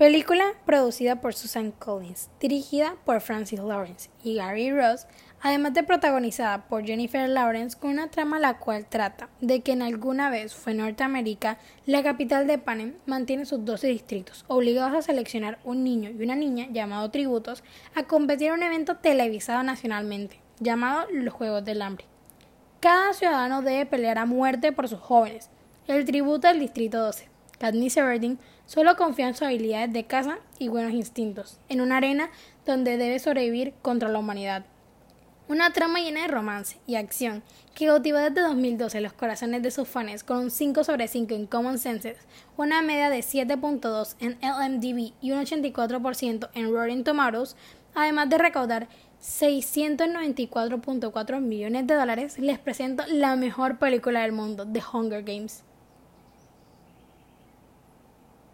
Película producida por Susan Collins, dirigida por Francis Lawrence y Gary Ross, además de protagonizada por Jennifer Lawrence con una trama la cual trata de que en alguna vez fue Norteamérica, la capital de Panem mantiene sus 12 distritos, obligados a seleccionar un niño y una niña llamado tributos a competir en un evento televisado nacionalmente, llamado Los Juegos del Hambre. Cada ciudadano debe pelear a muerte por sus jóvenes. El tributo del distrito 12, Katniss Everdeen, Solo confía en sus habilidades de caza y buenos instintos, en una arena donde debe sobrevivir contra la humanidad. Una trama llena de romance y acción que cautivó desde 2012 los corazones de sus fans con un 5 sobre 5 en Common Senses, una media de 7.2 en LMDB y un 84% en Roaring Tomatoes, además de recaudar 694.4 millones de dólares, les presento la mejor película del mundo, The Hunger Games.